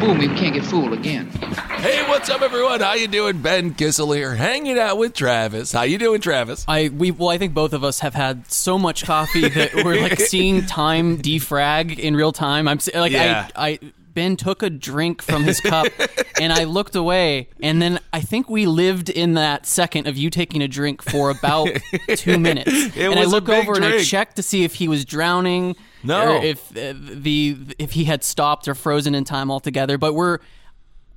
me, we can't get fooled again. Hey, what's up, everyone? How you doing? Ben Kissel here, hanging out with Travis. How you doing, Travis? I we well, I think both of us have had so much coffee that we're like seeing time defrag in real time. I'm like Yeah. I I Ben took a drink from his cup and I looked away and then I think we lived in that second of you taking a drink for about 2 minutes. and I was a look big over and I drink. checked to see if he was drowning No. if uh, the if he had stopped or frozen in time altogether, but we're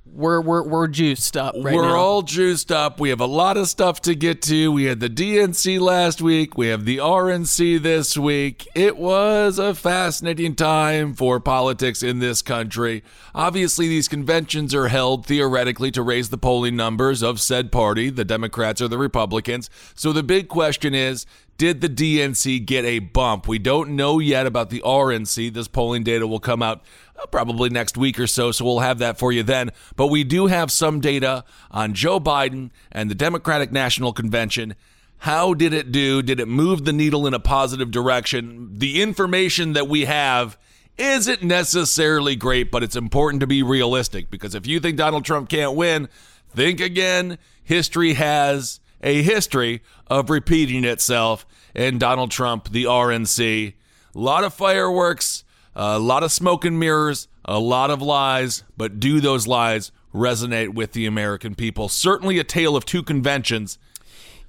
we're we're we're juiced up right We're now. all juiced up. We have a lot of stuff to get to. We had the DNC last week. We have the RNC this week. It was a fascinating time for politics in this country. Obviously, these conventions are held theoretically to raise the polling numbers of said party, the Democrats or the Republicans. So the big question is did the DNC get a bump? We don't know yet about the RNC. This polling data will come out uh, probably next week or so, so we'll have that for you then. But we do have some data on Joe Biden and the Democratic National Convention. How did it do? Did it move the needle in a positive direction? The information that we have isn't necessarily great, but it's important to be realistic because if you think Donald Trump can't win, think again. History has a history of repeating itself, in Donald Trump, the RNC, a lot of fireworks, a lot of smoke and mirrors, a lot of lies, but do those lies resonate with the American people? Certainly a tale of two conventions.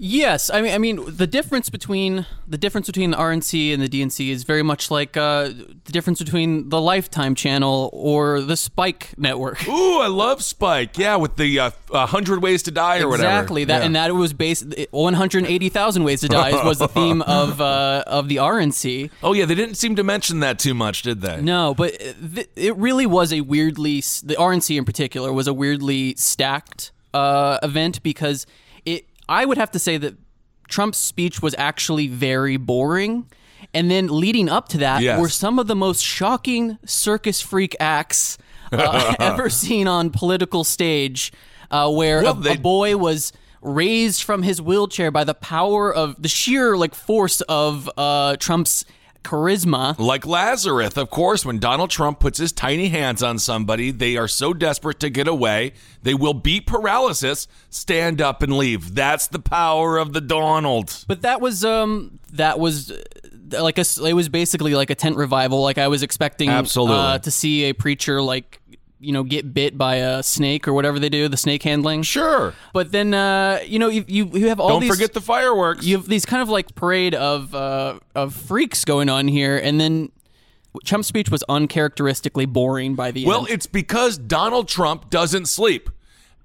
Yes, I mean, I mean, the difference between the difference between the RNC and the DNC is very much like uh, the difference between the Lifetime channel or the Spike network. Ooh, I love Spike. Yeah, with the uh, 100 Ways to Die or whatever. Exactly that, Yeah. and that was based 180,000 ways to die was the theme of uh, of the RNC. Oh, yeah, they didn't seem to mention that too much, did they? No, but th- it really was a weirdly the RNC in particular was a weirdly stacked uh, event because it. I would have to say that Trump's speech was actually very boring. And then leading up to that Yes. were some of the most shocking circus freak acts uh, ever seen on political stage, uh, where Well, a, they- a boy was raised from his wheelchair by the power of the sheer like force of uh, Trump's charisma. Like Lazarus, of course, when Donald Trump puts his tiny hands on somebody, they are so desperate to get away, they will beat paralysis, stand up, and leave. That's the power of the Donald. But that was um that was uh, like a it was basically like a tent revival. Like I was expecting Absolutely. uh, to see a preacher like you know get bit by a snake or whatever they do the snake handling. Sure. But then uh, you know you you, you have all these. Don't these forget the fireworks. you have these kind of like parade of uh, of freaks going on here, and then Trump's speech was uncharacteristically boring by the Well, end. it's because Donald Trump doesn't sleep.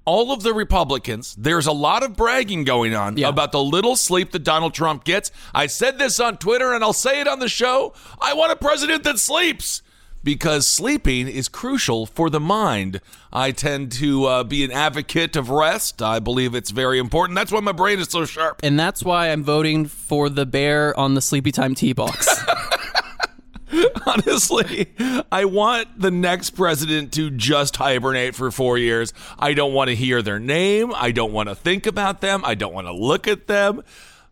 All of the Republicans, there's a lot of bragging going on Yeah. about the little sleep that Donald Trump gets. I said this on Twitter and I'll say it on the show. I want a president that sleeps because sleeping is crucial for the mind. I tend to uh, be an advocate of rest. I believe it's very important. That's why my brain is so sharp. and that's why I'm voting for the bear on the sleepy time tea box. Honestly, I want the next president to just hibernate for four years. I don't want to hear their name. I don't want to think about them. I don't want to look at them.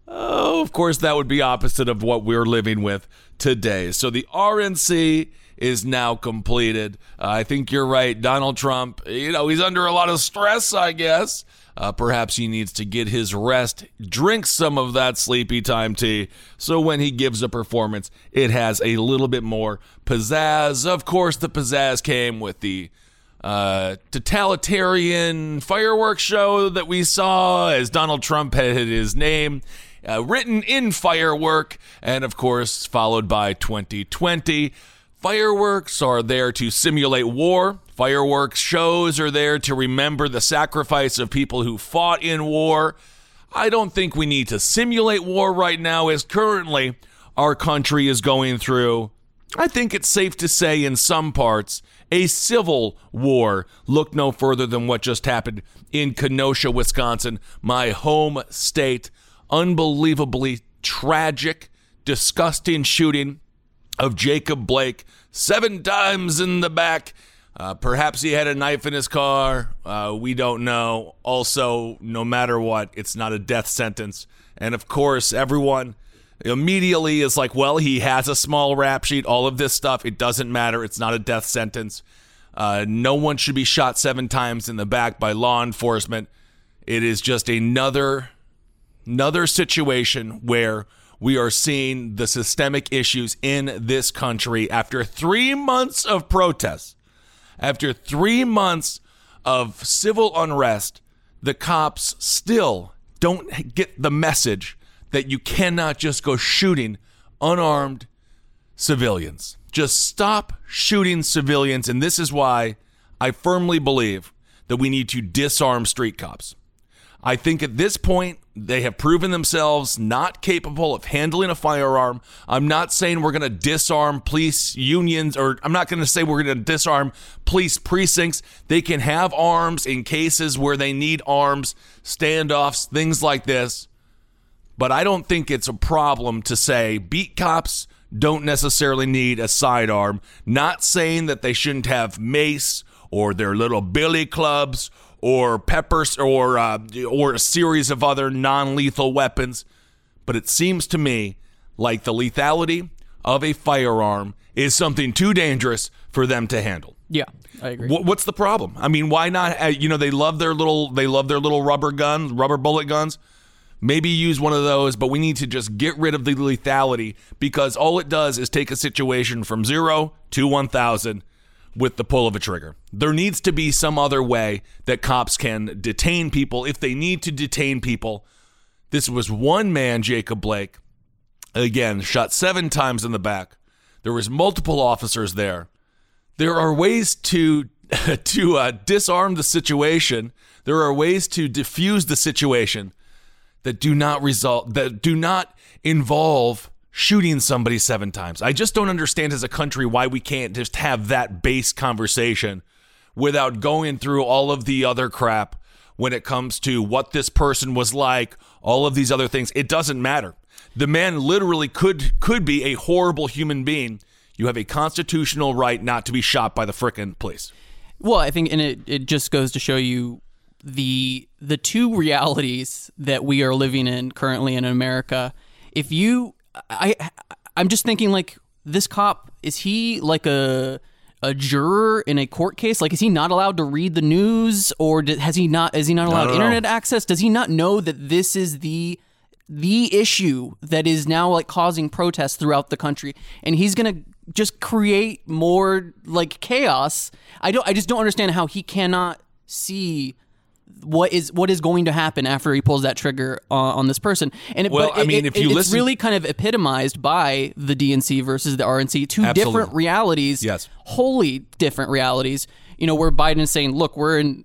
Oh, of course, that would be opposite of what we're living with today. So the RNC is now completed. Uh, I think you're right. Donald Trump, you know, he's under a lot of stress, I guess. Uh, perhaps he needs to get his rest, drink some of that sleepy time tea, so when he gives a performance, it has a little bit more pizzazz. Of course, the pizzazz came with the uh, totalitarian fireworks show that we saw as Donald Trump had his name uh, written in firework, and of course, followed by 2020. Fireworks are there to simulate war. Fireworks shows are there to remember the sacrifice of people who fought in war. I don't think we need to simulate war right now, as currently our country is going through, I think it's safe to say, in some parts, a civil war. Look no further than what just happened in Kenosha, Wisconsin, my home state. Unbelievably tragic, disgusting shooting of Jacob Blake, seven times in the back. Uh, perhaps he had a knife in his car. Uh, we don't know. Also, no matter what, it's not a death sentence. And of course, everyone immediately is like, well, he has a small rap sheet, all of this stuff. It doesn't matter. It's not a death sentence. Uh, no one should be shot seven times in the back by law enforcement. It is just another another situation where we are seeing the systemic issues in this country after three months of protests, after three months of civil unrest. The cops still don't get the message that you cannot just go shooting unarmed civilians. Just stop shooting civilians. And this is why I firmly believe that we need to disarm street cops. I think at this point, they have proven themselves not capable of handling a firearm. I'm not saying we're going to disarm police unions, or I'm not going to say we're going to disarm police precincts. They can have arms in cases where they need arms, standoffs, things like this. But I don't think it's a problem to say beat cops don't necessarily need a sidearm. Not saying that they shouldn't have mace or their little billy clubs or peppers or uh, or a series of other non-lethal weapons, but it seems to me like the lethality of a firearm is something too dangerous for them to handle. Yeah, I agree. Wh- What's the problem? I mean, why not? uh, You know, they love their little they love their little rubber guns, rubber bullet guns. Maybe use one of those, but we need to just get rid of the lethality because all it does is take a situation from zero to 1,000 with the pull of a trigger. There needs to be some other way that cops can detain people if they need to detain people. This was one man, Jacob Blake, again, shot seven times in the back. There was multiple officers there. There are ways to to uh, disarm the situation. There are ways to diffuse the situation that do not result that do not involve shooting somebody seven times. I just don't understand as a country why we can't just have that base conversation without going through all of the other crap when it comes to what this person was like, all of these other things. It doesn't matter. The man literally could could be a horrible human being. You have a constitutional right not to be shot by the frickin' police. Well, I think, and it, it just goes to show you the the two realities that we are living in currently in America. If you, I, I'm just thinking like this cop is he like a a juror in a court case? Like, is he not allowed to read the news, or has he not? Is he not allowed don't know. internet access? Does he not know that this is the the issue that is now like causing protests throughout the country and he's going to just create more like chaos i don't i just don't understand how he cannot see what is what is going to happen after he pulls that trigger uh, on this person and it, Well, I it- mean, it- if you it's listen- really kind of epitomized by the DNC versus the RNC two Absolutely. different realities Yes. wholly different realities you know where Biden is saying look we're in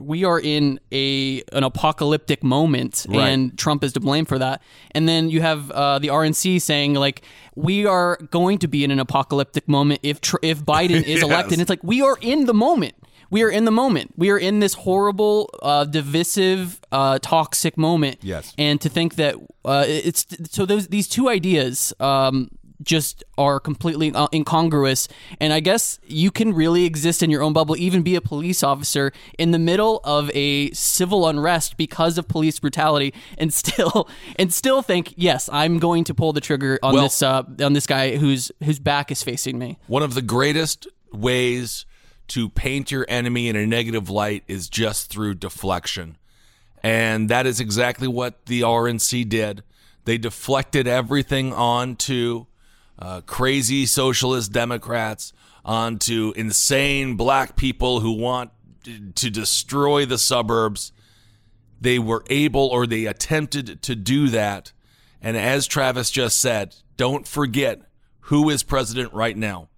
we are in a an apocalyptic moment Right. and Trump is to blame for that. And then you have uh, the RNC saying like we are going to be in an apocalyptic moment if tr- if Biden is Yes. elected. It's like we are in the moment. We are in the moment. We are in this horrible, uh, divisive, uh, toxic moment. Yes. And to think that uh, it's so those these two ideas. Um, just are completely uh, incongruous. And I guess you can really exist in your own bubble, even be a police officer in the middle of a civil unrest because of police brutality, and still and still think, yes, I'm going to pull the trigger on Well- this uh, on this guy whose whose back is facing me. One of the greatest ways to paint your enemy in a negative light is just through deflection. And that is exactly what the RNC did. They deflected everything onto uh, crazy socialist Democrats, onto insane black people who want to destroy the suburbs. They were able or they attempted to do that. And as Travis just said, don't forget who is president right now.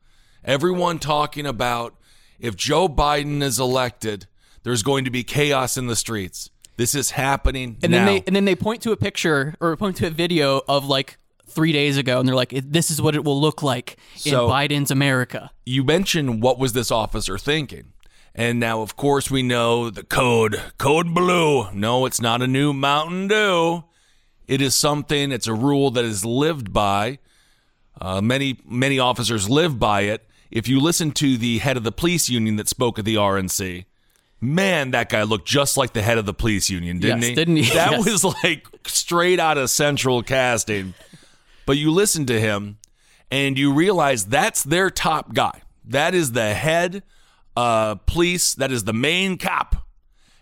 Everyone talking about if Joe Biden is elected, there's going to be chaos in the streets. This is happening And now. then they and then they point to a picture or point to a video of like three days ago, and they're like, "This is what it will look like So- in Biden's America." you mentioned what was this officer thinking? And now, of course, we know the code, code blue. No, it's not a new Mountain Dew. It is something, it's a rule that is lived by. Uh, many, many officers live by it. If you listen to the head of the police union that spoke at the RNC, man, that guy looked just like the head of the police union, didn't Yes, he? didn't he? That Yes. was like straight out of central casting. But you listen to him and you realize that's their top guy. That is the head uh, police, that is the main cop.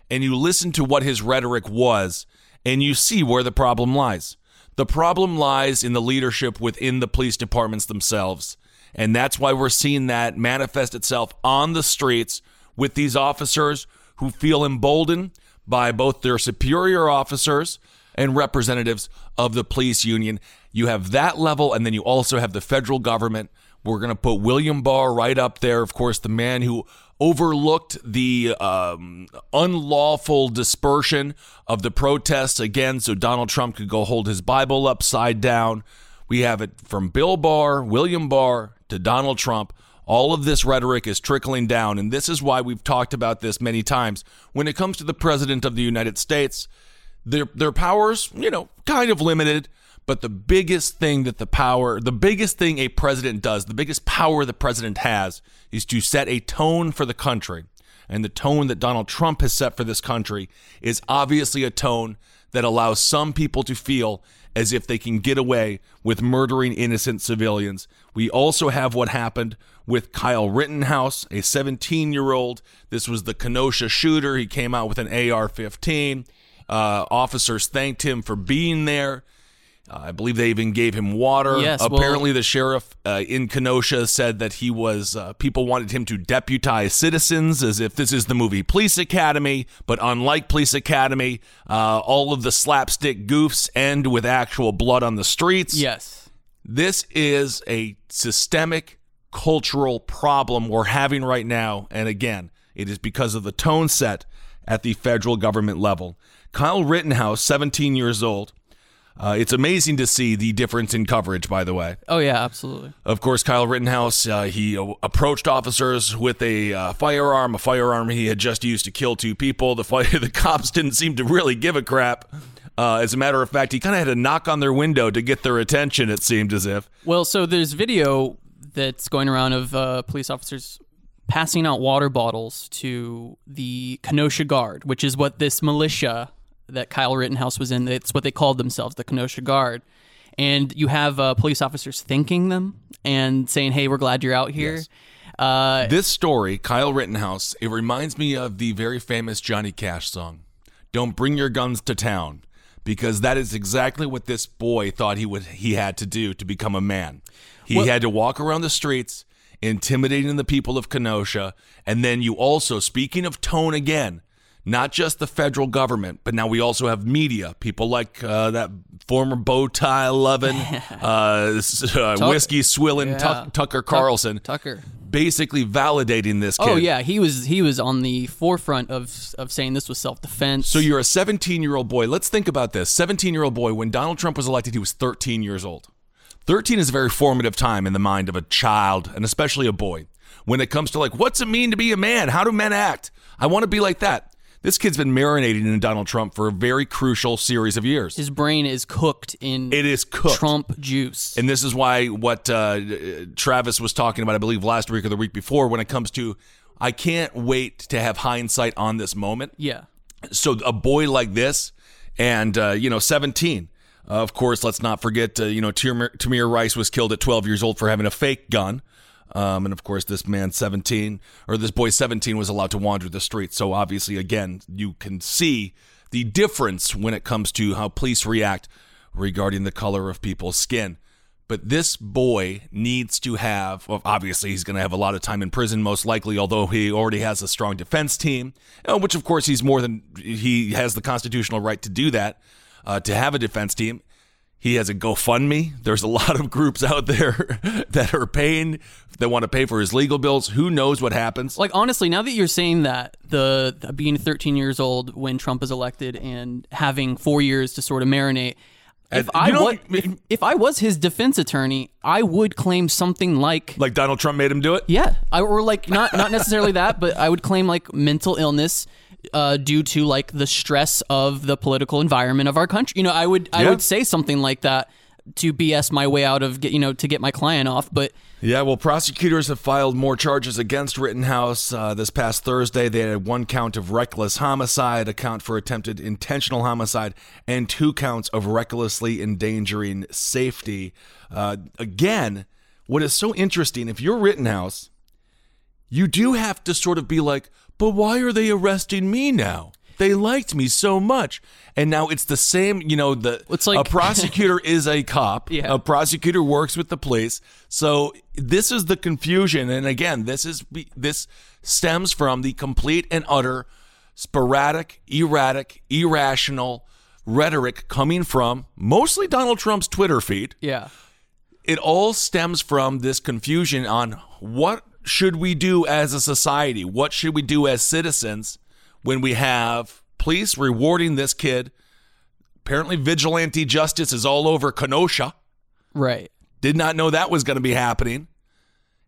And you listen to what his rhetoric was and you see where the problem lies. The problem lies in the leadership within the police departments themselves. And that's why we're seeing that manifest itself on the streets with these officers who feel emboldened by both their superior officers and representatives of the police union. You have that level, and then you also have the federal government. We're going to put William Barr right up there, of course, the man who overlooked the um, unlawful dispersion of the protests again so Donald Trump could go hold his Bible upside down. We have it from Bill Barr, William Barr, to Donald Trump. All of this rhetoric is trickling down, and this is why we've talked about this many times. When it comes to the President of the United States, their their powers, you know, kind of limited. But the biggest thing that the power, the biggest thing a president does, the biggest power the president has is to set a tone for the country. And the tone that Donald Trump has set for this country is obviously a tone that allows some people to feel as if they can get away with murdering innocent civilians. We also have what happened with Kyle Rittenhouse, a 17 year old. This was the Kenosha shooter. He came out with an AR 15. Uh, officers thanked him for being there. Uh, I believe they even gave him water. Yes, well- Apparently, the sheriff uh, in Kenosha said that he was, uh, people wanted him to deputize citizens as if this is the movie Police Academy. But unlike Police Academy, uh, all of the slapstick goofs end with actual blood on the streets. Yes. This is a systemic cultural problem we're having right now. And again, it is because of the tone set at the federal government level. Kyle Rittenhouse, 17 years old. Uh, it's amazing to see the difference in coverage, by the way. Oh yeah, absolutely. Of course, Kyle Rittenhouse, uh, he uh, approached officers with a uh, firearm, a firearm he had just used to kill two people. The, fi- the cops didn't seem to really give a crap. Uh, as a matter of fact, he kind of had to knock on their window to get their attention, it seemed as if. Well, so there's video that's going around of uh, police officers passing out water bottles to the Kenosha Guard, which is what this militia that Kyle Rittenhouse was in. It's what they called themselves, the Kenosha Guard. And you have uh, police officers thanking them and saying, "Hey, we're glad you're out here." Uh, This story, Kyle Rittenhouse, it reminds me of the very famous Johnny Cash song, Don't Bring Your Guns to Town, because that is exactly what this boy thought he would he had to do to become a man. He Well- had to walk around the streets intimidating the people of Kenosha, and then you also, speaking of tone again, not just the federal government, but now we also have media. People like uh, that former bow tie loving, uh, uh, whiskey swilling Yeah. Tuck, Tucker Tuck- Carlson Tucker. basically validating this kid. Oh yeah, he was he was on the forefront of of saying this was self defense. So you're a 17 year old boy. Let's think about this. 17 year old boy. When Donald Trump was elected, he was 13 years old. 13 is a very formative time in the mind of a child, and especially a boy. When it comes to like, what's it mean to be a man? How do men act? I want to be like that. This kid's been marinating in Donald Trump for a very crucial series of years. His brain is cooked in It is cooked. Trump juice. And this is why what uh, Travis was talking about, I believe last week or the week before, when it comes to, I can't wait to have hindsight on this moment. yeah. So a boy like this, and uh, you know, 17. Uh, of course, let's not forget, uh, you know, Tamir, Tamir Rice was killed at 12 years old for having a fake gun. Um, and of course, this man 17, or this boy 17, was allowed to wander the streets. So obviously, again, you can see the difference when it comes to how police react regarding the color of people's skin. But this boy needs to have, well, obviously, he's going to have a lot of time in prison, most likely, although he already has a strong defense team, uh, which, of course, he's more than, he has the constitutional right to do that, uh, to have a defense team. He has a GoFundMe. There's a lot of groups out there that are paying, that want to pay for his legal bills. Who knows what happens? Like honestly, now that you're saying that, the, the being 13 years old when Trump is elected and having four years to sort of marinate. If I know, was, if, if I was his defense attorney, I would claim something like like Donald Trump made him do it? Yeah, I, or like not not necessarily that, but I would claim like mental illness uh, due to like the stress of the political environment of our country. You know, I would I Yeah. would say something like that to BS my way out of get you know to get my client off. But Yeah, well, prosecutors have filed more charges against Rittenhouse. Uh, this past Thursday, they had one count of reckless homicide, a count for attempted intentional homicide, and two counts of recklessly endangering safety. Uh, again, what is so interesting, if you're Rittenhouse, you do have to sort of be like, but why are they arresting me now? They liked me so much. And now it's the same, you know, the It's like- a prosecutor is a cop. Yeah. A prosecutor works with the police. So this is the confusion and again, this is this stems from the complete and utter sporadic, erratic, irrational rhetoric coming from mostly Donald Trump's Twitter feed yeah, it all stems from this confusion on what should we do as a society? What should we do as citizens when we have police rewarding this kid? Apparently, vigilante justice is all over Kenosha. right. Did not know that was going to be happening.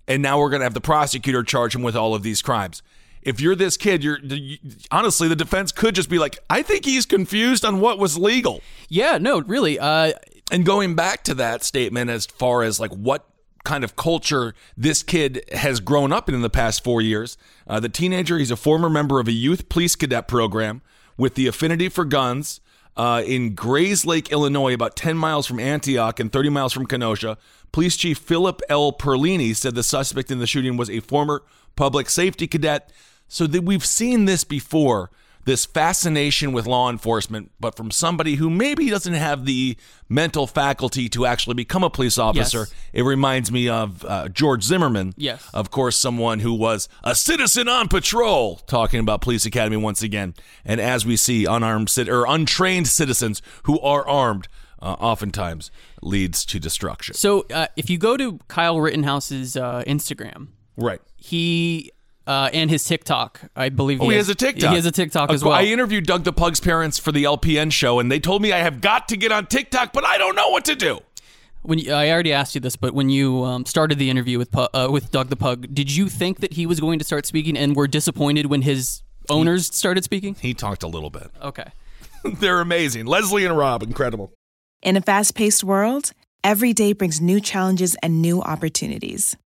And now we're going to have the prosecutor charge him with all of these crimes. If you're this kid, you're you- honestly, the defense could just be like, I think he's confused on what was legal. Yeah, no, really. Uh, And going back to that statement as far as like what kind of culture this kid has grown up in in the past four years, uh, the teenager, he's a former member of a youth police cadet program with the affinity for guns uh, in Grayslake, Illinois, about 10 miles from Antioch and 30 miles from Kenosha. Police Chief Philip L. Perlini said the suspect in the shooting was a former public safety cadet. So that we've seen this before this fascination with law enforcement, but from somebody who maybe doesn't have the mental faculty to actually become a police officer. Yes. It reminds me of uh, George Zimmerman. Yes. Of course, someone who was a citizen on patrol, talking about Police Academy once again. And as we see, unarmed cit- or untrained citizens who are armed uh, oftentimes leads to destruction. so uh, if you go to Kyle Rittenhouse's uh, Instagram, Right. he uh, and his TikTok, I believe. Oh, he has a TikTok. He has a TikTok Of as well. I interviewed Doug the Pug's parents for the LPN show, and they told me I have got to get on TikTok, but I don't know what to do. when you, I already asked you this, but when you um, started the interview with uh, with Doug the Pug, did you think that he was going to start speaking, and were disappointed when his owners started speaking? He talked a little bit. Okay. They're amazing. Leslie and Rob, incredible. In a fast paced world, every day brings new challenges and new opportunities.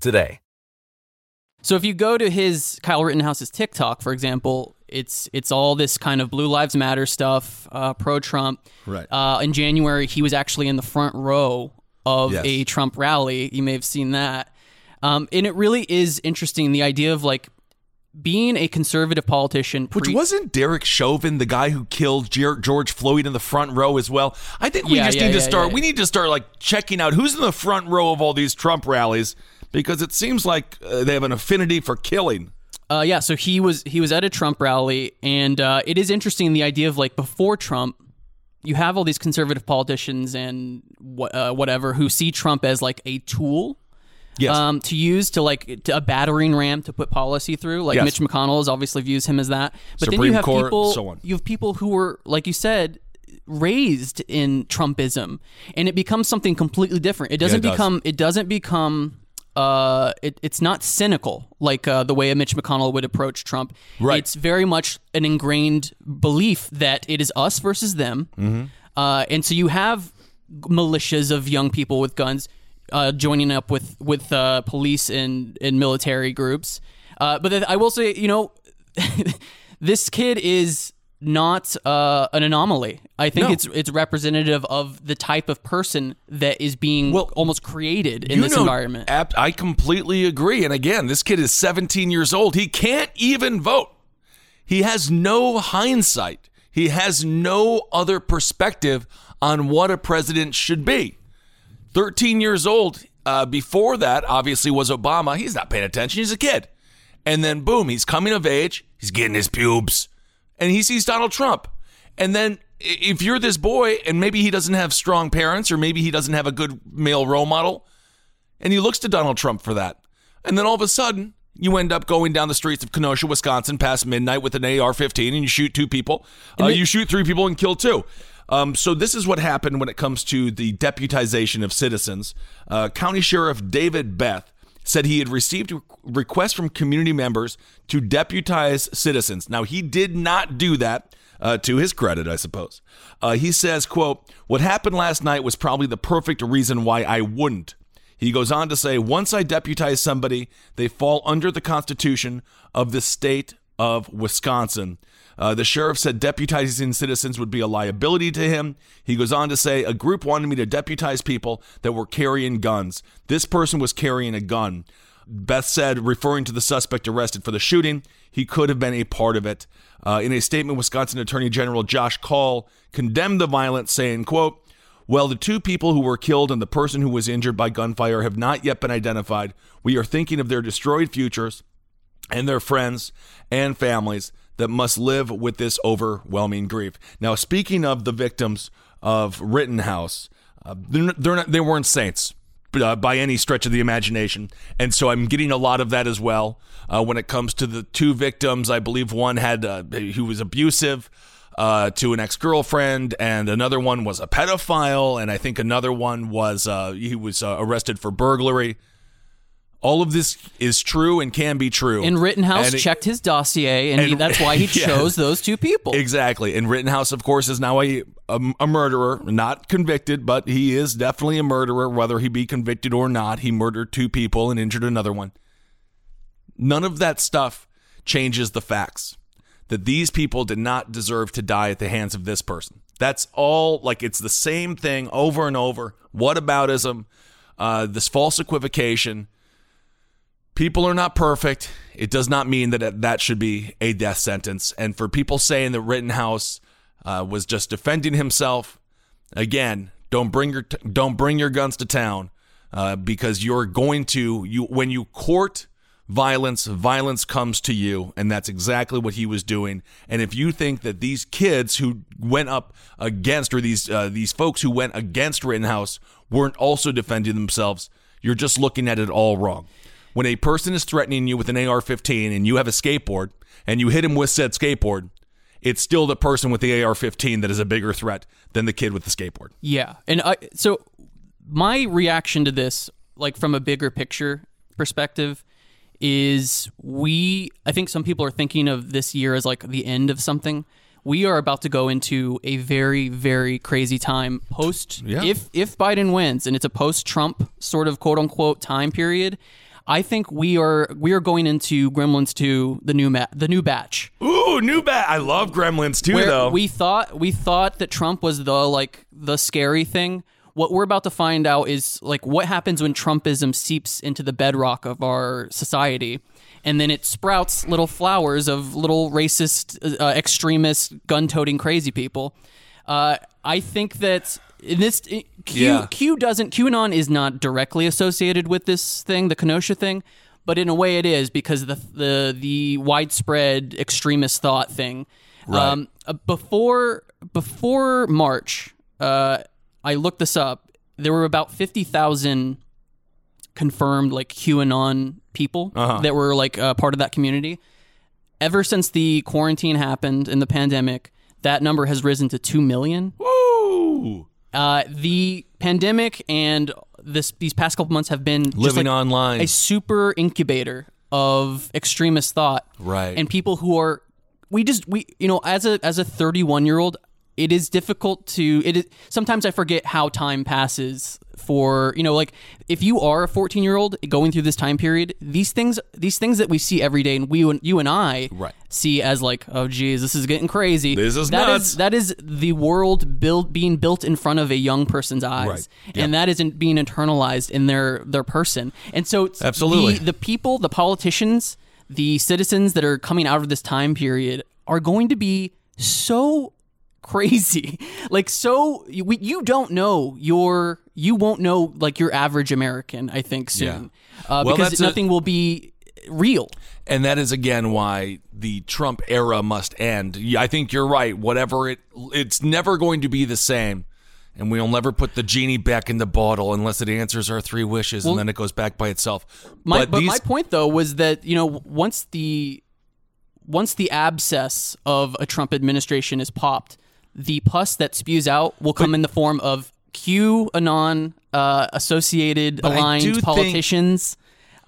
today. So if you go to his Kyle Rittenhouse's TikTok, for example, It's it's all this kind of Blue Lives Matter stuff, uh, pro Trump. Right. Uh, in January, he was actually in the front row of Yes. a Trump rally. You may have seen that. Um, and it really is interesting the idea of like being a conservative politician. Which wasn't Derek Chauvin, the guy who killed George Floyd in the front row as well. I think we Yeah, just yeah, need to yeah, start. yeah. We need to start like checking out who's in the front row of all these Trump rallies because it seems like uh, they have an affinity for killing. Uh, yeah, so he was he was at a Trump rally, and uh, it is interesting the idea of like before Trump, you have all these conservative politicians and wha- uh, whatever who see Trump as like a tool. Yes. Um, to use to like to a battering ram to put policy through, like Yes. Mitch McConnell is obviously views him as that. But then you have Court, people, so on. you have people who were, like you said, raised in Trumpism, and it becomes something completely different. It doesn't does. become. It doesn't become. Uh, it, it's not cynical like uh, the way a Mitch McConnell would approach Trump. Right. It's very much an ingrained belief that it is us versus them, Mm-hmm. uh, and so you have militias of young people with guns uh, joining up with with uh, police and and military groups. Uh, but I will say, you know, this kid is not uh, an anomaly. I think No. it's it's representative of the type of person that is being Well, almost created in this know, environment. ab- I completely agree. And again, this kid is 17 years old. He can't even vote. He has no hindsight. He has no other perspective on what a president should be. 13 years old. Uh, before that, obviously, was Obama. He's not paying attention. He's a kid. And then, boom, he's coming of age. He's getting his pubes. And he sees Donald Trump. And then, if you're this boy and maybe he doesn't have strong parents or maybe he doesn't have a good male role model, and he looks to Donald Trump for that. And then all of a sudden, you end up going down the streets of Kenosha, Wisconsin, past midnight with an AR-15, and you shoot two people. Uh, you shoot three people and kill two. Um, so this is what happened when it comes to the deputization of citizens. Uh, County Sheriff David Beth said he had received requests from community members to deputize citizens. Now he did not do that. Uh, to his credit, I suppose. Uh, he says, "quote What happened last night was probably the perfect reason why I wouldn't." He goes on to say, once I deputize somebody, they fall under the Constitution of the state of Wisconsin. Uh, the sheriff said deputizing citizens would be a liability to him. He goes on to say, a group wanted me to deputize people that were carrying guns. This person was carrying a gun. Beth said, referring to the suspect arrested for the shooting, he could have been a part of it. Uh, in a statement, Wisconsin Attorney General Josh Kaul condemned the violence, saying, quote, well, the two people who were killed and the person who was injured by gunfire have not yet been identified. We are thinking of their destroyed futures and their friends and families that must live with this overwhelming grief. Now, speaking of the victims of Rittenhouse, uh, they're, they're not, they weren't saints uh, by any stretch of the imagination, and so I'm getting a lot of that as well. Uh, when it comes to the two victims, I believe one had uh, who was abusive uh, to an ex girlfriend, and another one was a pedophile, and I think another one was uh, he was uh, arrested for burglary. All of this is true and can be true. and Rittenhouse And it- checked his dossier, and, he, that's why he Yeah. chose those two people. Exactly. And Rittenhouse, of course, is now a, a a murderer, not convicted, but he is definitely a murderer, whether he be convicted or not. He murdered two people and injured another one. None of that stuff changes the facts that these people did not deserve to die at the hands of this person. That's all like it's the same thing over and over. Whataboutism, uh, this false equivocation. People are not perfect. It does not mean that that should be a death sentence. And for people saying that Rittenhouse uh, was just defending himself, again, don't bring your don't bring your guns to town uh, because you're going to you when you court violence, violence comes to you, and that's exactly what he was doing. And if you think that these kids who went up against or these uh, these folks who went against Rittenhouse weren't also defending themselves, you're just looking at it all wrong. When a person is threatening you with an AR-15 and you have a skateboard and you hit him with said skateboard, it's still the person with the AR-15 that is a bigger threat than the kid with the skateboard. Yeah, and I so my reaction to this, like from a bigger picture perspective, is we. I think some people are thinking of this year as like the end of something. We are about to go into a very, very crazy time post. Yeah. If if Biden wins and it's a post Trump sort of quote unquote time period, I think we are we are going into Gremlins 2, the new ma- the new batch. Ooh, new bat. I love Gremlins too, where though. we thought we thought that Trump was the like the scary thing. What we're about to find out is like what happens when Trumpism seeps into the bedrock of our society, and then it sprouts little flowers of little racist, uh, extremist, gun-toting, crazy people. Uh, I think that this Q Yeah. Q doesn't QAnon is not directly associated with this thing, the Kenosha thing, but in a way it is because the the the widespread extremist thought thing. Um, uh, before before March, uh, I looked this up. There were about fifty thousand confirmed like QAnon people that were like uh, part of that community. Ever since the quarantine happened and the pandemic, that number has risen to two million. Ooh. Uh, the pandemic and this these past couple months have been just Living like online. a super incubator of extremist thought, Right. And people who are we just we you know as a as a 31 year old, it is difficult to it is sometimes I forget how time passes for you know like if you are a 14 year old going through this time period these things these things that we see every day and we you and I Right. see as like oh geez this is getting crazy This is That nuts. that is the world built being built in front of a young person's eyes Right. and that isn't being internalized in their their person and so it's Absolutely. the, the people the politicians the citizens that are coming out of this time period are going to be so crazy like so you, we, you don't know your you won't know like your average american i think soon uh, Well, because that's a- nothing will be real And that is again why the Trump era must end. I think you're right. Whatever it, it's never going to be the same, and we'll never put the genie back in the bottle unless it answers our three wishes, and then it goes back by itself. My, but but, these, my point though was that you know once the once the abscess of a Trump administration is popped, the pus that spews out will come in the form of QAnon uh, associated But aligned think- politicians.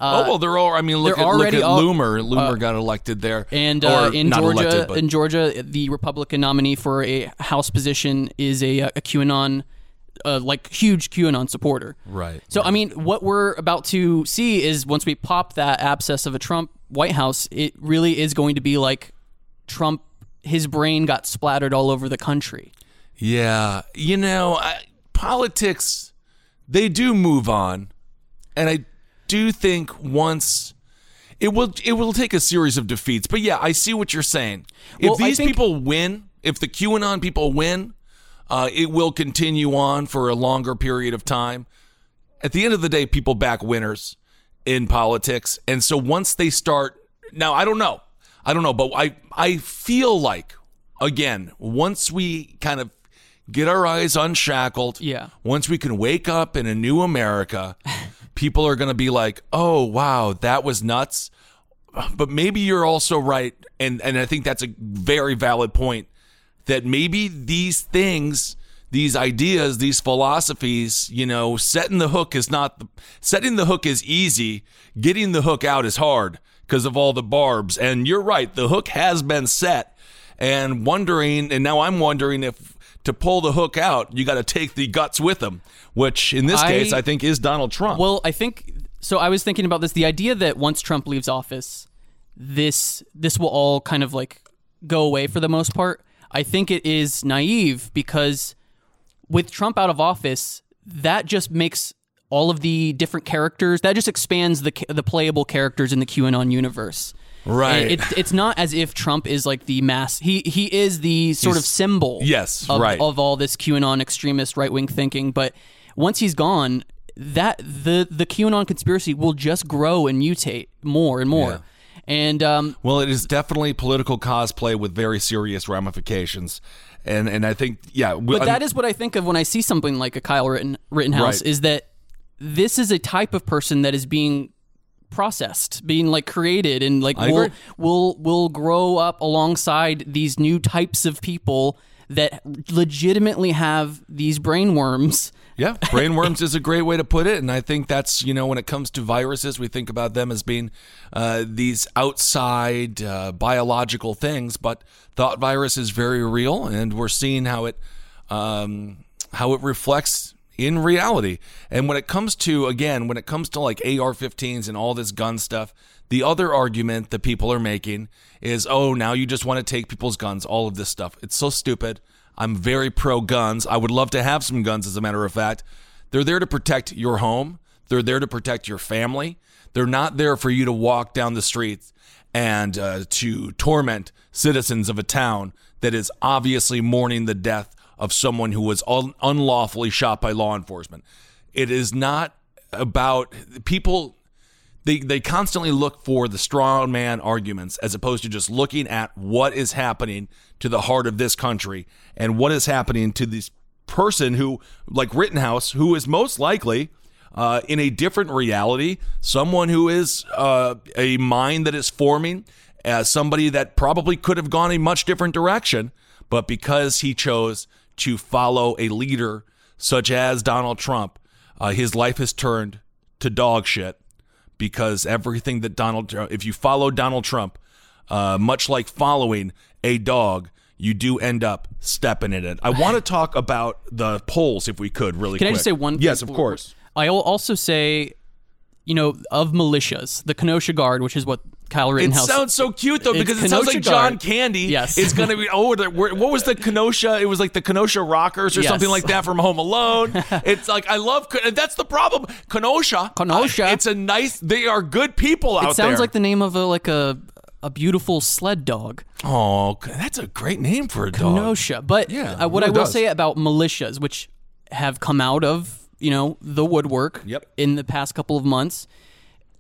oh well, they're all. I mean, look at look at all- Loomer. Loomer got elected there, And uh, in Georgia, elected, in Georgia, the Republican nominee for a House position is a, a QAnon, uh, like huge QAnon supporter. Right, So I mean, what we're about to see is once we pop that abscess of a Trump White House, it really is going to be like Trump. His brain got splattered all over the country. Yeah, you know, I, politics they do move on, and I do think once it will it will take a series of defeats. But yeah, I see what you're saying. If Well, these think- people win, if the QAnon people win, uh, it will continue on for a longer period of time. At the end of the day, people back winners in politics, and so once they start, now I don't know, I don't know, but I I feel like again once we kind of get our eyes unshackled, Yeah. once we can wake up in a new America, people are going to be like, "Oh, wow, that was nuts." But maybe you're also right and and I think that's a very valid point that maybe these things, these ideas, these philosophies, you know, setting the hook is not the, setting the hook is easy, getting the hook out is hard because of all the barbs. And you're right, the hook has been set. And wondering, and now I'm wondering if to pull the hook out, you got to take the guts with them, which in this I- case I think is Donald Trump. Well, I think so. I was thinking about this. The idea that once Trump leaves office, this this will all kind of like go away for the most part. I think it is naive because with Trump out of office, that just makes all of the different characters that just expands the the playable characters in the QAnon universe. Right. It's it's not as if Trump is like the mass. He he is the sort of symbol. Yes, of, right. Of all this QAnon extremist right wing thinking, but once he's gone, that the the QAnon conspiracy will just grow and mutate more and more. Yeah. And um, Well, it is definitely political cosplay with very serious ramifications, and and I think yeah, But that is what I think of when I see something like a Kyle Ritten, Rittenhouse. Right. Is that this is a type of person that is being processed, being like created, and like will will will grow up alongside these new types of people that legitimately have these brain worms. Yeah, brain worms is a great way to put it, and I think that's you know when it comes to viruses, we think about them as being uh, these outside uh, biological things, but thought virus is very real, and we're seeing how it um, how it reflects in reality. And when it comes to, again, when it comes to like AR 15s and all this gun stuff, the other argument that people are making is, oh, now you just want to take people's guns, all of this stuff. It's so stupid. I'm very pro guns. I would love to have some guns, as a matter of fact. They're there to protect your home, they're there to protect your family. They're not there for you to walk down the streets and uh, to torment citizens of a town that is obviously mourning the death of someone who was un- unlawfully shot by law enforcement. It is not about people. They, they constantly look for the strong man arguments as opposed to just looking at what is happening to the heart of this country and what is happening to this person who, like Rittenhouse, who is most likely uh, in a different reality, someone who is uh, a mind that is forming as somebody that probably could have gone a much different direction, but because he chose to follow a leader such as Donald Trump, uh, his life has turned to dog shit because everything that Donald, Trump if you follow Donald Trump, uh, much like following a dog, you do end up stepping in it. I want to talk about the polls if we could really Can quick. I just say one? Yes, of course. I will also say, you know, of militias, the Kenosha Guard, which is what Kyle It sounds so cute though because it sounds Kenosha like John Guard. Candy. Yes. it's gonna be. Oh, what was the Kenosha? It was like the Kenosha Rockers or Yes. something like that from Home Alone. it's like I love. That's the problem. Kenosha. Kenosha. uh, it's a nice. They are good people out there. it sounds there. like the name of a like a a beautiful sled dog. Oh, that's a great name for a dog. Kenosha. But Yeah, uh, what I will does. say about militias, which have come out of you know the woodwork Yep. in the past couple of months.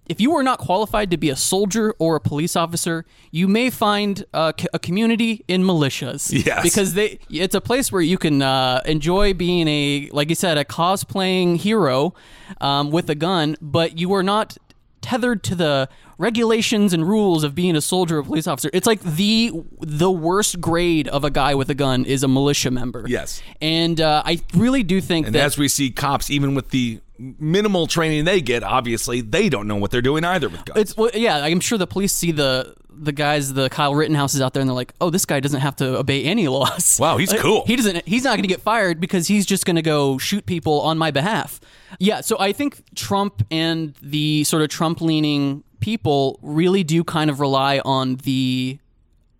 If you are not qualified to be a soldier or a police officer, you may find uh, a community in militias. Yes. because they it's a place where you can uh, enjoy being a like you said a cosplaying hero um, with a gun, but you are not tethered to the regulations and rules of being a soldier or police officer. It's like the the worst grade of a guy with a gun is a militia member. Yes. and uh, I really do think And that as we see, cops, even with the minimal training they get, obviously they don't know what they're doing either with guns. it's well, yeah. I'm sure the police see the the guys, the Kyle Rittenhouses out there, and they're like, "Oh, this guy doesn't have to obey any laws. Wow, he's cool. He doesn't. He's not going to get fired because he's just going to go shoot people on my behalf." Yeah. So I think Trump and the sort of Trump leaning people really do kind of rely on the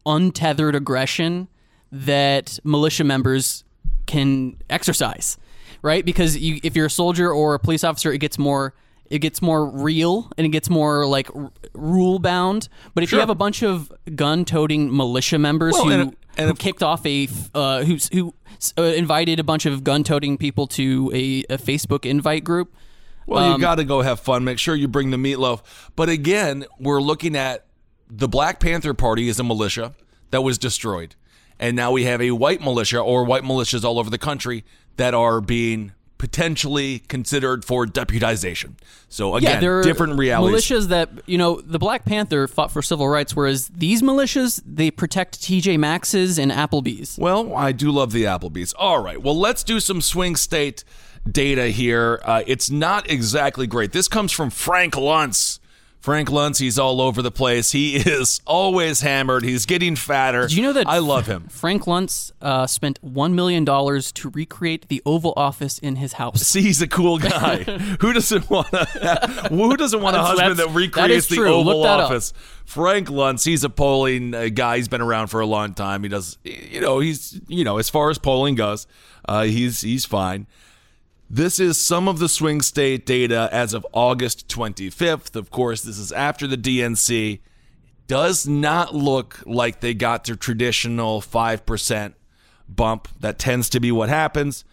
untethered aggression that militia members can exercise, right? Because you, if you're a soldier or a police officer, it gets more it gets more real and it gets more like r- rule bound. But if you have a bunch of gun toting militia members Well, who and- and who if- kicked off a uh, who who uh, invited a bunch of gun toting people to a, a Facebook invite group. Well, Um, you got to go have fun. Make sure you bring the meatloaf. But again, we're looking at the Black Panther Party is a militia that was destroyed. And now we have a white militia or white militias all over the country that are being potentially considered for deputization. So again, yeah, there are different realities. Militias that you know, the Black Panther fought for civil rights, whereas these militias they protect T.J. Maxx's and Applebee's. Well, I do love the Applebee's. All right. Well, let's do some swing state data here. Uh, it's not exactly great. This comes from Frank Luntz. Frank Luntz, he's all over the place. He is always hammered. He's getting fatter. Did you know that I love him. Frank Luntz uh, spent one million dollars to recreate the Oval Office in his house. See, he's a cool guy. who doesn't want to? Who doesn't want a husband that recreates that the. Oval that up. Office? Frank Luntz, he's a polling uh, guy. He's been around for a long time. He does, you know, he's, you know, as far as polling goes, uh, he's he's fine. This is some of the swing state data as of August 25th. Of course, this is after the DNC. Does not look like they got their traditional 5% bump. That tends to be what happens.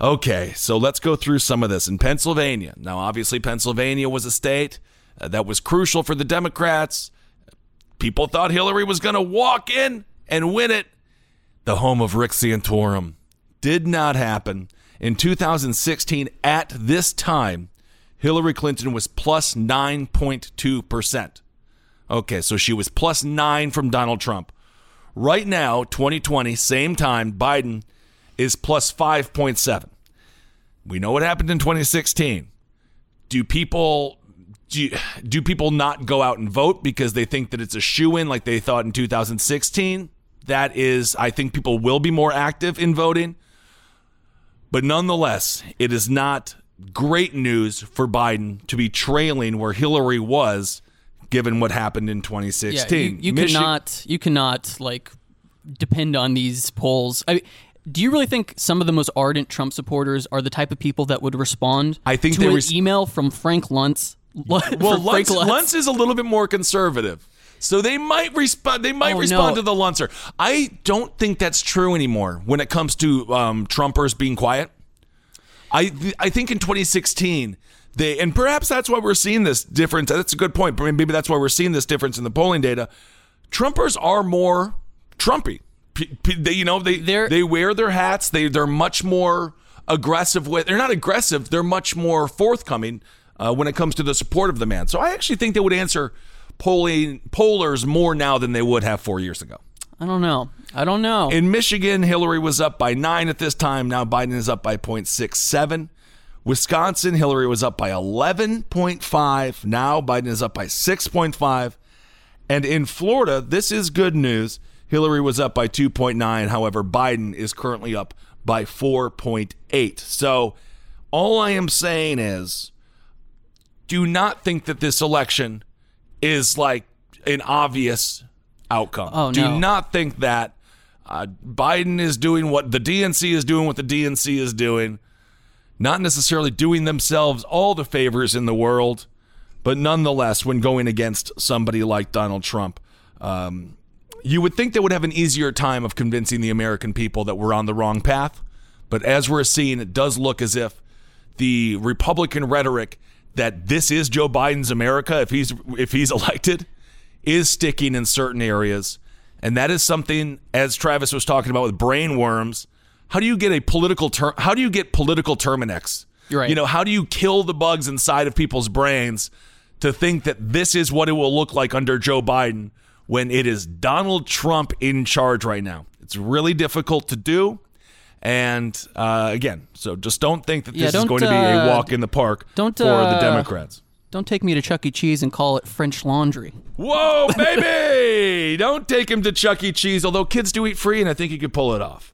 Okay, so let's go through some of this. In Pennsylvania, now obviously, Pennsylvania was a state uh, that was crucial for the Democrats. People thought Hillary was going to walk in and win it. The home of Rick Santorum. Did not happen. In 2016, at this time, Hillary Clinton was plus 9.2%. Okay, so she was plus nine from Donald Trump. Right now, 2020, same time, Biden is plus 5.7. We know what happened in 2016. Do people do, do people not go out and vote because they think that it's a shoe in like they thought in 2016? That is, I think people will be more active in voting. But nonetheless, it is not great news for Biden to be trailing where Hillary was given what happened in 2016. Yeah, you, you Michi- cannot you cannot like depend on these polls. I, do you really think some of the most ardent Trump supporters are the type of people that would respond I think to an res- email from Frank Luntz? Well, Luntz, Luntz is a little bit more conservative. So they might respond. They might Oh, respond no. to the Luntzer. I don't think that's true anymore when it comes to um, Trumpers being quiet. I I think in 2016 they and perhaps that's why we're seeing this difference. That's a good point. Maybe that's why we're seeing this difference in the polling data. Trumpers are more Trumpy. P- p- they, you know they They're- they wear their hats. They they're much more aggressive with. They're not aggressive. They're much more forthcoming uh, when it comes to the support of the man. So I actually think they would answer polling pollers more now than they would have four years ago. I don't know. I don't know. In Michigan, Hillary was up by nine at this time. Now Biden is up by 0.67. Wisconsin, Hillary was up by 11.5. Now Biden is up by 6.5. And in Florida, this is good news. Hillary was up by 2.9. However, Biden is currently up by 4.8. So all I am saying is do not think that this election is like an obvious outcome. Oh, do no. not think that uh, Biden is doing what the DNC is doing, what the DNC is doing, not necessarily doing themselves all the favors in the world, but nonetheless, when going against somebody like Donald Trump, um, you would think they would have an easier time of convincing the American people that we're on the wrong path. But as we're seeing, it does look as if the Republican rhetoric that this is Joe Biden's America if he's if he's elected is sticking in certain areas. And that is something, as Travis was talking about with brain worms, how do you get a political term? How do you get political Terminix? You're right. You know, how do you kill the bugs inside of people's brains to think that this is what it will look like under Joe Biden when it is Donald Trump in charge right now? It's really difficult to do. And uh, again, so just don't think that Yeah, this is don't, going to be a uh, walk in the park don't, for the uh, Democrats. don't take me to Chuck E. Cheese and call it French laundry. Whoa, baby! Don't take him to Chuck E. Cheese, although kids do eat free, and I think he could pull it off.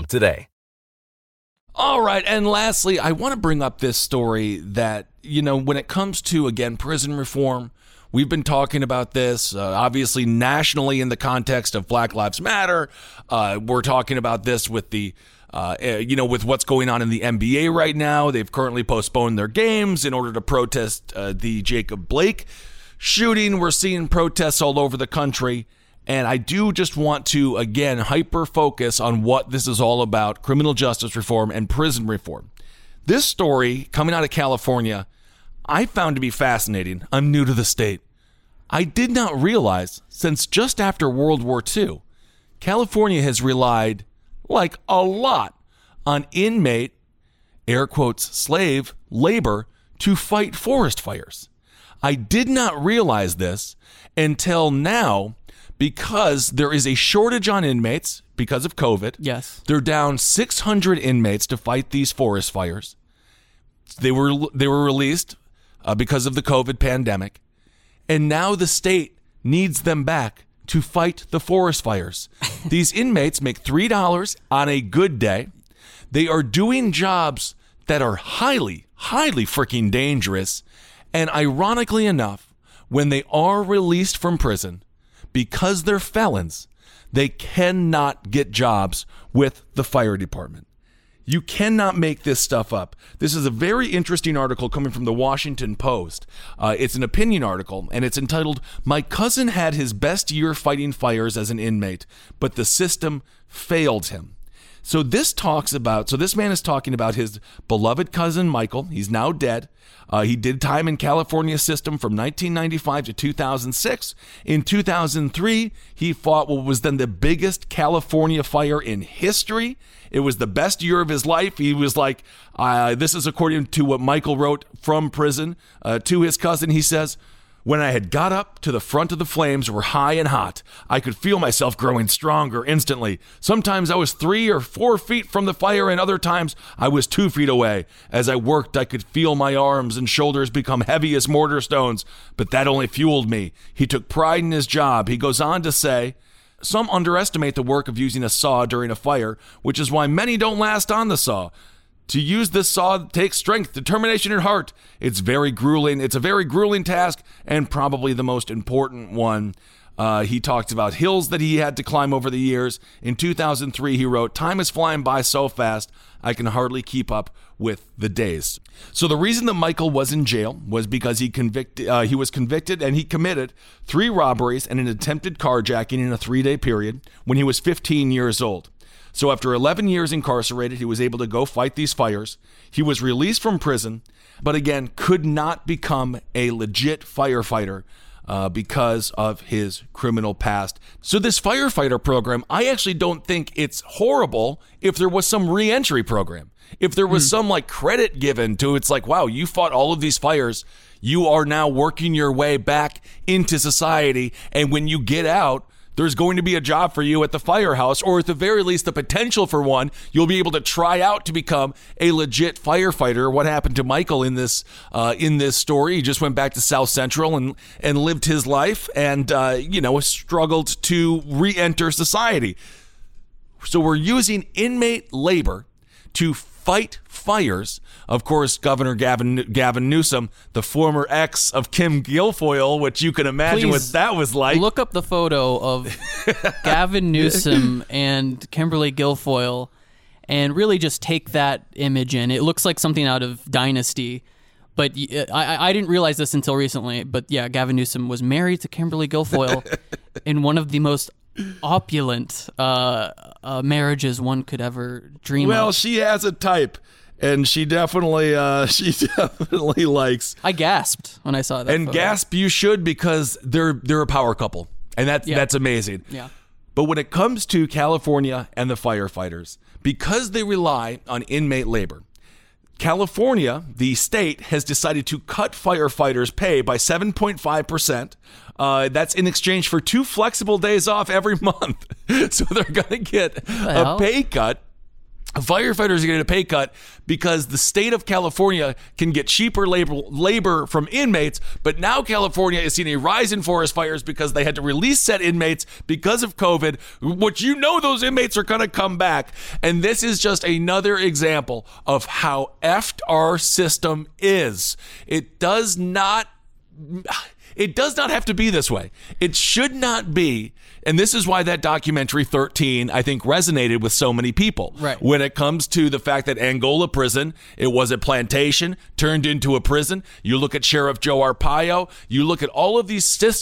today. All right. And lastly, I want to bring up this story that, you know, when it comes to, again, prison reform, we've been talking about this, uh, obviously, nationally in the context of Black Lives Matter. Uh, we're talking about this with the. Uh, uh, you know, with what's going on in the NBA right now, they've currently postponed their games in order to protest uh, the Jacob Blake shooting. We're seeing protests all over the country. And I do just want to, again, hyper focus on what this is all about criminal justice reform and prison reform. This story coming out of California, I found to be fascinating. I'm new to the state. I did not realize since just after World War II, California has relied, like a lot, on inmate, air quotes, slave labor to fight forest fires. I did not realize this until now because there is a shortage on inmates because of COVID. Yes. They're down 600 inmates to fight these forest fires. They were they were released uh, because of the COVID pandemic, and now the state needs them back to fight the forest fires. These inmates make three dollars on a good day. They are doing jobs that are highly, highly freaking dangerous, and ironically enough, when they are released from prison, because they're felons, they cannot get jobs with the fire department. You cannot make this stuff up. This is a very interesting article coming from the Washington Post. Uh, it's an opinion article, and it's entitled My Cousin Had His Best Year Fighting Fires as an Inmate, but the System Failed Him. So this talks about. So this man is talking about his beloved cousin Michael. He's now dead. Uh, he did time in California system from 1995 to 2006. In 2003, he fought what was then the biggest California fire in history. It was the best year of his life. He was like, uh, this is according to what Michael wrote from prison uh, to his cousin. He says, when I had got up to the front of the flames were high and hot, I could feel myself growing stronger instantly. Sometimes I was three or four feet from the fire, and other times I was two feet away. As I worked, I could feel my arms and shoulders become heavy as mortar stones, but that only fueled me. He took pride in his job. He goes on to say, some underestimate the work of using a saw during a fire, which is why many don't last on the saw. To use this saw takes strength, determination, and heart. It's very grueling. It's a very grueling task, and probably the most important one. Uh, he talked about hills that he had to climb over the years. In 2003, he wrote, Time is flying by so fast, I can hardly keep up with the days. So the reason that Michael was in jail was because he convicted, uh, he was convicted and he committed three robberies and an attempted carjacking in a three-day period when he was 15 years old. So after 11 years incarcerated, he was able to go fight these fires. He was released from prison, but again, could not become a legit firefighter uh, because of his criminal past. So, this firefighter program, I actually don't think it's horrible if there was some reentry program. If there was some like credit given to it's like, wow, you fought all of these fires. You are now working your way back into society. And when you get out, there's going to be a job for you at the firehouse, or at the very least, the potential for one. You'll be able to try out to become a legit firefighter. What happened to Michael in this uh, in this story? He just went back to South Central and and lived his life, and uh, you know struggled to re-enter society. So we're using inmate labor to fight fires. Of course, Governor Gavin Gavin Newsom, the former ex of Kim Guilfoyle, which you can imagine Please what that was like. Look up the photo of Gavin Newsom and Kimberly Guilfoyle and really just take that image in. It looks like something out of Dynasty. But uh, I didn't realize this until recently. But yeah, Gavin Newsom was married to Kimberly Guilfoyle in one of the most opulent uh, uh, marriages one could ever dream well, of. she has a type, and she definitely uh, she definitely likes. I gasped when I saw that. and photo. gasp you should because they're they're a power couple, and that's Yeah. that's amazing. Yeah. But when it comes to California and the firefighters, because they rely on inmate labor, California, the state, has decided to cut firefighters' pay by 7.5%. Uh, that's in exchange for two flexible days off every month. so they're going to get a pay cut. Firefighters are getting a pay cut because the state of California can get cheaper labor, labor from inmates, but now California is seeing a rise in forest fires because they had to release set inmates because of COVID, which you know those inmates are going to come back. And this is just another example of how effed our system is. It does not it does not have to be this way. It should not be. And this is why that documentary 13, I think, resonated with so many people. Right. When it comes to the fact that Angola prison, it was a plantation turned into a prison. You look at Sheriff Joe Arpaio. You look at all of these.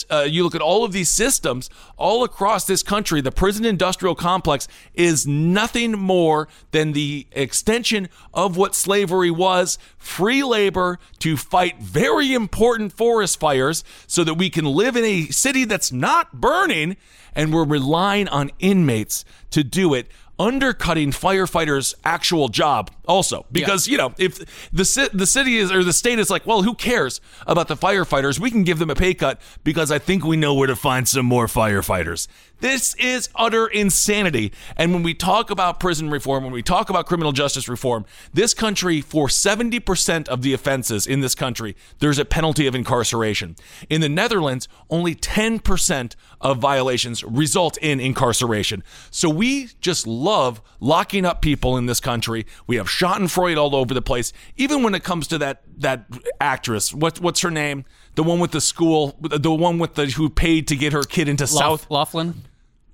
Uh, you look at all of these systems all across this country. The prison industrial complex is nothing more than the extension of what slavery was: free labor to fight very important forest fires, so that we can live in a city that's not burning and we're relying on inmates to do it undercutting firefighters actual job also. Because you know if the the city is or the state is like well who cares about the firefighters? We can give them a pay cut because i think we know where to find some more firefighters this is utter insanity. And when we talk about prison reform when we talk about criminal justice reform this country for 70% of the offenses in this country there's a penalty of incarceration. In the netherlands only 10% of violations result in incarceration. So we just love locking up people in this country. We have schadenfreude all over the place. Even when it comes to that that actress what, what's her name? The one with the school the one with the who paid to get her kid into south? Loughlin.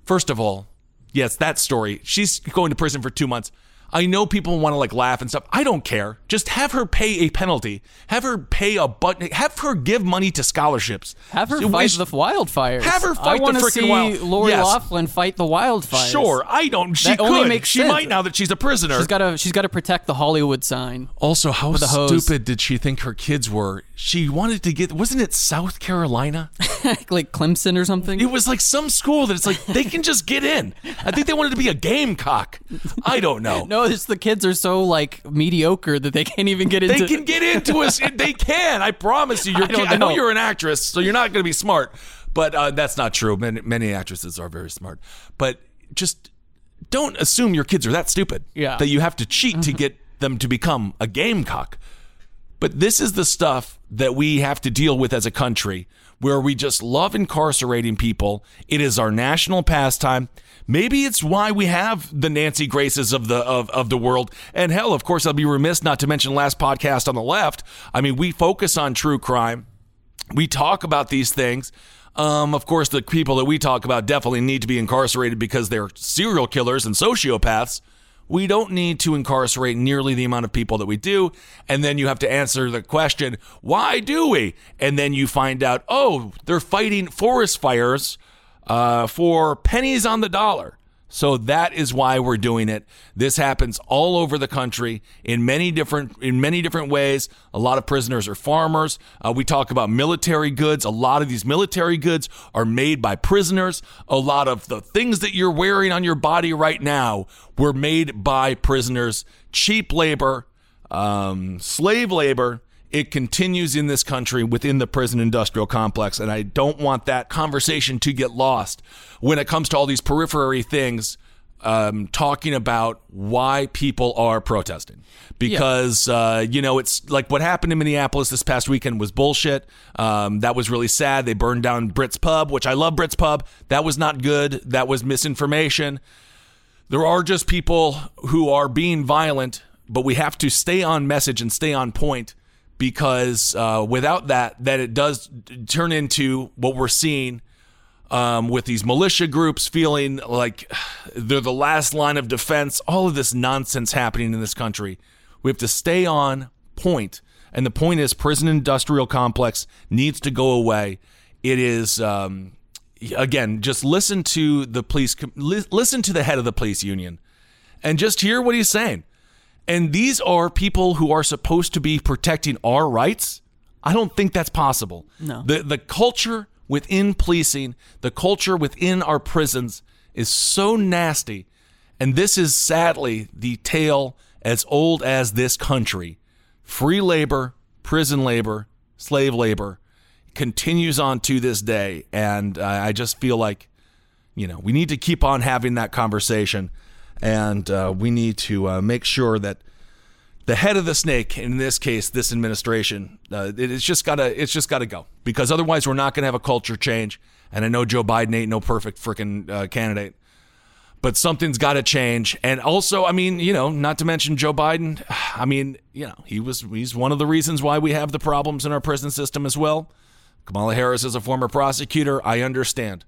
First of all, yes, that story. She's going to prison for two months. I know people want to like laugh and stuff. I don't care. Just have her pay a penalty. Have her pay a but. Have her give money to scholarships. Have her So fight we- the wildfires. Have her I fight the wanna see Lori Yes. Loughlin fight the wildfires. Sure, I don't. She That could. only makes she sense. might now that she's a prisoner. She's got to. She's got to protect the Hollywood sign. also, how stupid did she think her kids were? She wanted to get. Wasn't it South Carolina? like Clemson or something. It was like some school that it's like they can just get in. I think they wanted to be a gamecock. I don't know. No, it's the kids are so like mediocre that they can't even get into. They can get into us. They can. I promise you. You're, I don't I know know. you're an actress, so you're not going to be smart. But uh, that's not true. Many, many actresses are very smart. But just don't assume your kids are that stupid. Yeah. That you have to cheat to get them to become a gamecock. But this is the stuff that we have to deal with as a country where we just love incarcerating people. It is our national pastime. Maybe it's why we have the Nancy Graces of the of, of the world. And hell, of course, I'll be remiss not to mention last podcast on the left. I mean, we focus on true crime. We talk about these things. Um, of course, the people that we talk about definitely need to be incarcerated because they're serial killers and sociopaths. We don't need to incarcerate nearly the amount of people that we do. And then you have to answer the question, why do we? And then you find out, oh, they're fighting forest fires uh, for pennies on the dollar. So that is why we're doing it. This happens all over the country in many different in many different ways. A lot of prisoners are farmers. Uh, we talk about military goods. A lot of these military goods are made by prisoners. A lot of the things that you're wearing on your body right now were made by prisoners. Cheap labor, um, slave labor. It continues in this country within the prison industrial complex. And I don't want that conversation to get lost when it comes to all these periphery things, um, talking about why people are protesting. Because, uh, you know, it's like what happened in Minneapolis this past weekend was bullshit. Um, that was really sad. They burned down Brits Pub, which I love Brits Pub. That was not good. That was misinformation there are just people who are being violent, but we have to stay on message and stay on point because uh, without that, that it does turn into what we're seeing um, with these militia groups feeling like they're the last line of defense. All of this nonsense happening in this country. We have to stay on point. and the point is, prison industrial complex needs to go away. It is. Um, again, just listen to the police, listen to the head of the police union and just hear what he's saying. And these are people who are supposed to be protecting our rights. I don't think that's possible. No. The the culture within policing, the culture within our prisons is so nasty. And this is sadly the tale as old as this country. Free labor, prison labor, slave labor continues on to this day. And uh, I just feel like, you know, we need to keep on having that conversation. And uh, we need to uh, make sure that the head of the snake, in this case, this administration, uh, it- it's just gotta, it's just gotta go because otherwise we're not gonna have a culture change. And I know Joe Biden ain't no perfect freaking uh, candidate, but something's got to change. And also, I mean, you know, not to mention Joe Biden. I mean, you know, he was he's one of the reasons why we have the problems in our prison system as well. Kamala Harris is a former prosecutor. I understand,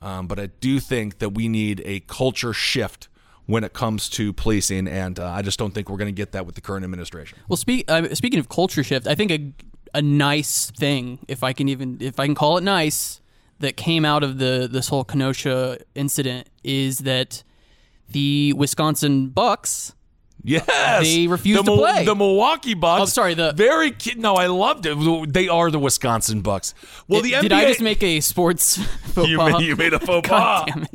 um, but I do think that we need a culture shift when it comes to policing, and uh, I just don't think we're going to get that with the current administration. Well, speak, uh, speaking of culture shift, I think a a nice thing, if I can even if I can call it nice, that came out of the this whole Kenosha incident is that the Wisconsin Bucks. Yes, They refused the to play. The Milwaukee Bucks. I'm oh, sorry, the- very ki- no, I loved it. They are the Wisconsin Bucks. Well, the did NBA, I just make a sports faux you, made, you made a faux God pas. damn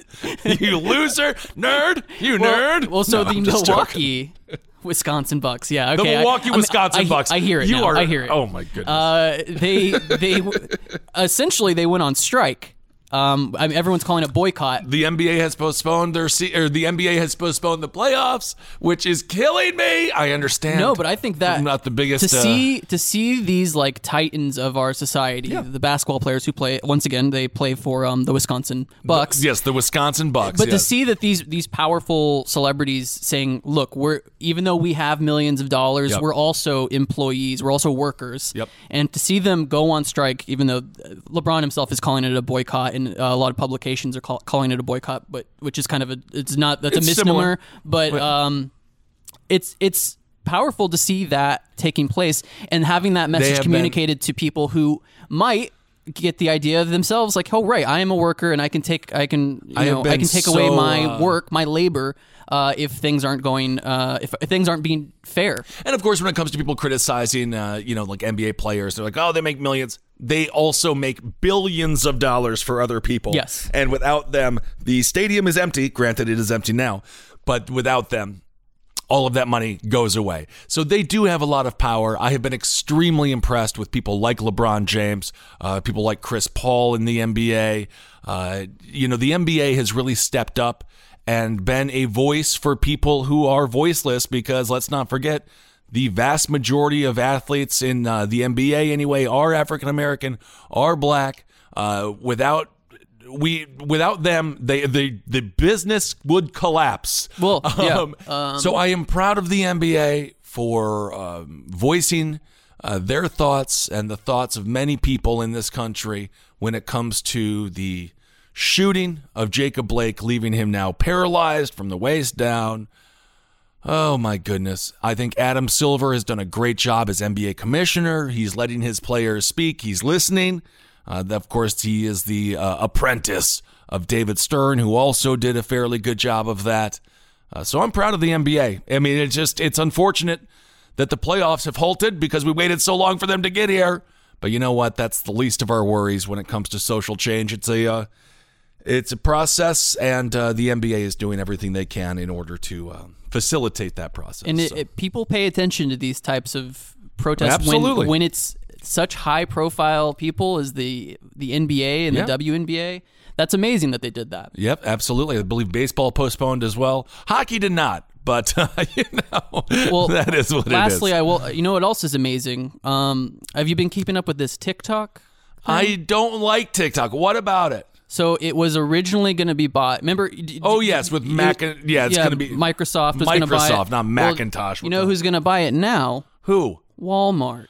it. you loser, nerd, you Well, nerd. Well, so No, the Milwaukee, Wisconsin Bucks. Yeah, okay. The I- Milwaukee, I mean, Wisconsin I- Bucks. I hear it. You now. are. I hear it. Oh my goodness. Uh, they they essentially they went on strike. Um, I mean, everyone's calling it boycott. the NBA has postponed their se- or the NBA has postponed the playoffs, which is killing me. I understand. No, but I think that I'm not the biggest. to uh, see to see these like titans of our society, the basketball players who play once again they play for um, the Wisconsin Bucks. yes, the Wisconsin Bucks. But to see that these these powerful celebrities saying, "Look, we're even though we have millions of dollars, Yep. we're also employees, we're also workers." Yep. And to see them go on strike, even though uh, LeBron himself is calling it a boycott, and uh, a lot of publications are call, calling it a boycott, but which is kind of a it's not that's It's a similar. misnomer. But um, it's it's powerful to see that taking place and having that message been- communicated to people who might get the idea of themselves like oh right i am a worker and i can take i can you I know i can take away my uh, work my labor uh, if things aren't going uh, if, if things aren't being fair And of course, when it comes to people criticizing, uh, you know, like NBA players, they're like, oh, they make millions. They also make billions of dollars for other people. Yes. And without them, the stadium is empty. Granted, it is empty now, but without them, all of that money goes away. So they do have a lot of power. I have been extremely impressed with people like LeBron James, uh, people like Chris Paul in the NBA. Uh, you know, the NBA has really stepped up and been a voice for people who are voiceless because let's not forget. The vast majority of athletes in uh, the NBA, anyway, are African American, are black. Uh, without we without them they, they the business would collapse Well, yeah. Um, so i am proud of the nba for um, voicing uh, their thoughts and the thoughts of many people in this country when it comes to the shooting of jacob blake leaving him now paralyzed from the waist down Oh my goodness. I think Adam Silver has done a great job as NBA commissioner. He's letting his players speak, he's listening. Uh, of course, he is the uh, apprentice of David Stern, who also did a fairly good job of that. Uh, so I'm proud of the NBA. I mean, it's just, it's unfortunate that the playoffs have halted because we waited so long for them to get here. But you know what? That's the least of our worries when it comes to social change. It's a, uh, it's a process, and uh, the NBA is doing everything they can in order to uh, facilitate that process. and it, So- it, people pay attention to these types of protests Absolutely. when when it's such high profile people as the the NBA and Yeah. the WNBA. That's amazing that they did that. Yep, absolutely. I believe baseball postponed as well. Hockey did not, but you know, Well, that is what lastly, it is. I will. You know what else is amazing? Um, have you been keeping up with this TikTok? I don't like TikTok. What about it? So it was originally going to be bought. Remember? d- Oh, yes, with it- Mac- yeah, it's be- Microsoft was going buy it. Microsoft, not Well, Macintosh you know who's going to buy it now? Who? Walmart.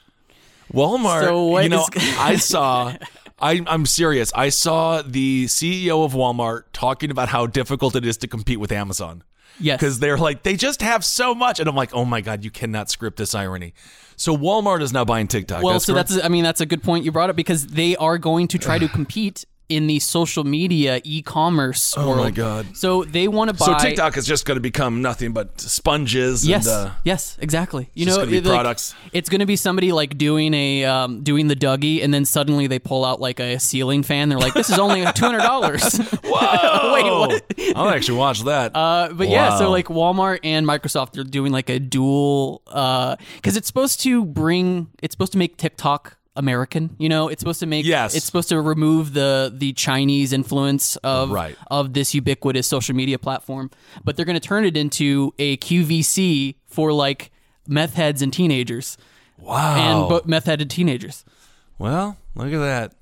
Walmart. So you know, is- I saw. I, I'm serious. I saw the CEO of Walmart talking about how difficult it is to compete with Amazon. Yes. because they're like they just have so much, and I'm like, oh my god, you cannot script this irony. So Walmart is now buying TikTok. Well, that's so correct? that's I mean that's a good point you brought up because they are going to try to compete in the social media e-commerce Oh world. my God. So they want to buy so TikTok is just going to become nothing but sponges. Yes, and, uh, yes, exactly. You know, gonna be it- like, products. it's going to be somebody like doing a um, doing the Dougie, and then suddenly they pull out like a ceiling fan. They're like, "This is only two hundred dollars." Whoa! Wait, what? I'll actually watch that. Uh, but yeah, so like Walmart and Microsoft are doing like a dual because it's supposed to bring it's supposed to make TikTok American. You know, it's supposed to make Yes. it's supposed to remove the the Chinese influence of Right. of this ubiquitous social media platform. But they're going to turn it into a QVC for like meth heads and teenagers wow. and meth headed teenagers. well, look at that.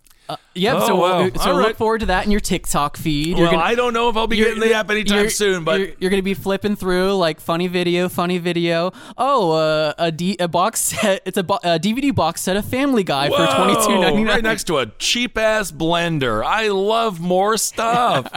Yep. Oh, so wow. so All look right. forward to that in your TikTok feed. Well, I don't know if I'll be getting the app anytime you're- soon, but you're, you're going to be flipping through like funny video, funny video. Oh, uh, a, D, a box set. It's a, bo- a DVD box set of Family Guy for Whoa, twenty two ninety nine. right next to a cheap ass blender. I love more stuff.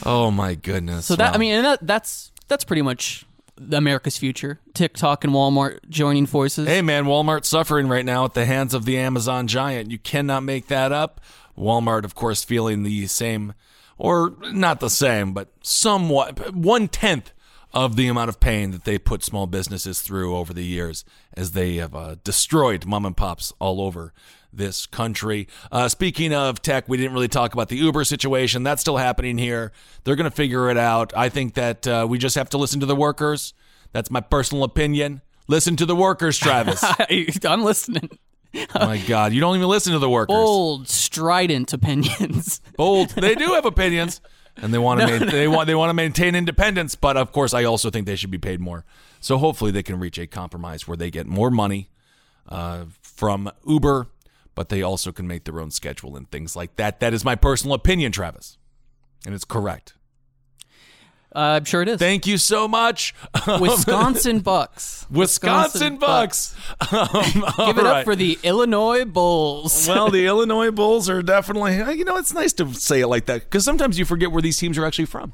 oh my goodness. So that I mean, and that, that's that's pretty much America's future. TikTok and Walmart joining forces. Hey man, Walmart's suffering right now at the hands of the Amazon giant. You cannot make that up. Walmart, of course, feeling the same, or not the same, but somewhat one tenth of the amount of pain that they put small businesses through over the years as they have uh, destroyed mom and pops all over this country. Uh, speaking of tech, we didn't really talk about the Uber situation. That's still happening here. They're going to figure it out. I think that uh, we just have to listen to the workers. That's my personal opinion. Listen to the workers, Travis. I'm listening. Oh My God, you don't even listen to the workers. Bold, strident opinions. Bold. They do have opinions, and they want to ma- they want they want to maintain independence. But of course, I also think they should be paid more. So hopefully, they can reach a compromise where they get more money uh, from Uber, but they also can make their own schedule and things like that. That is my personal opinion, Travis, and it's correct. Uh, I'm sure it is. Thank you so much, Wisconsin Bucks. Wisconsin Bucks. Um, Give it up for the Illinois Bulls. well, the Illinois Bulls are definitely, you know, it's nice to say it like that because sometimes you forget where these teams are actually from.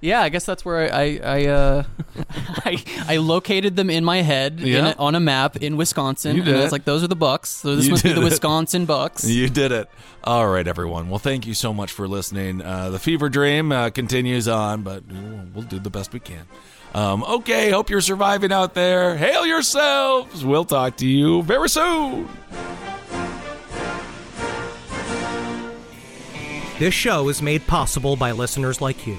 Yeah, I guess that's where I I uh, I, I located them in my head in Yeah. a, on a map in Wisconsin. You did and I it. like, those are the Bucks. So this You must be the it. Wisconsin Bucks. You did it. All right, everyone. Well, thank you so much for listening. Uh, the fever dream uh, continues on, but we'll, we'll do the best we can. Um, okay, hope you're surviving out there. Hail yourselves. We'll talk to you very soon. This show is made possible by listeners like you.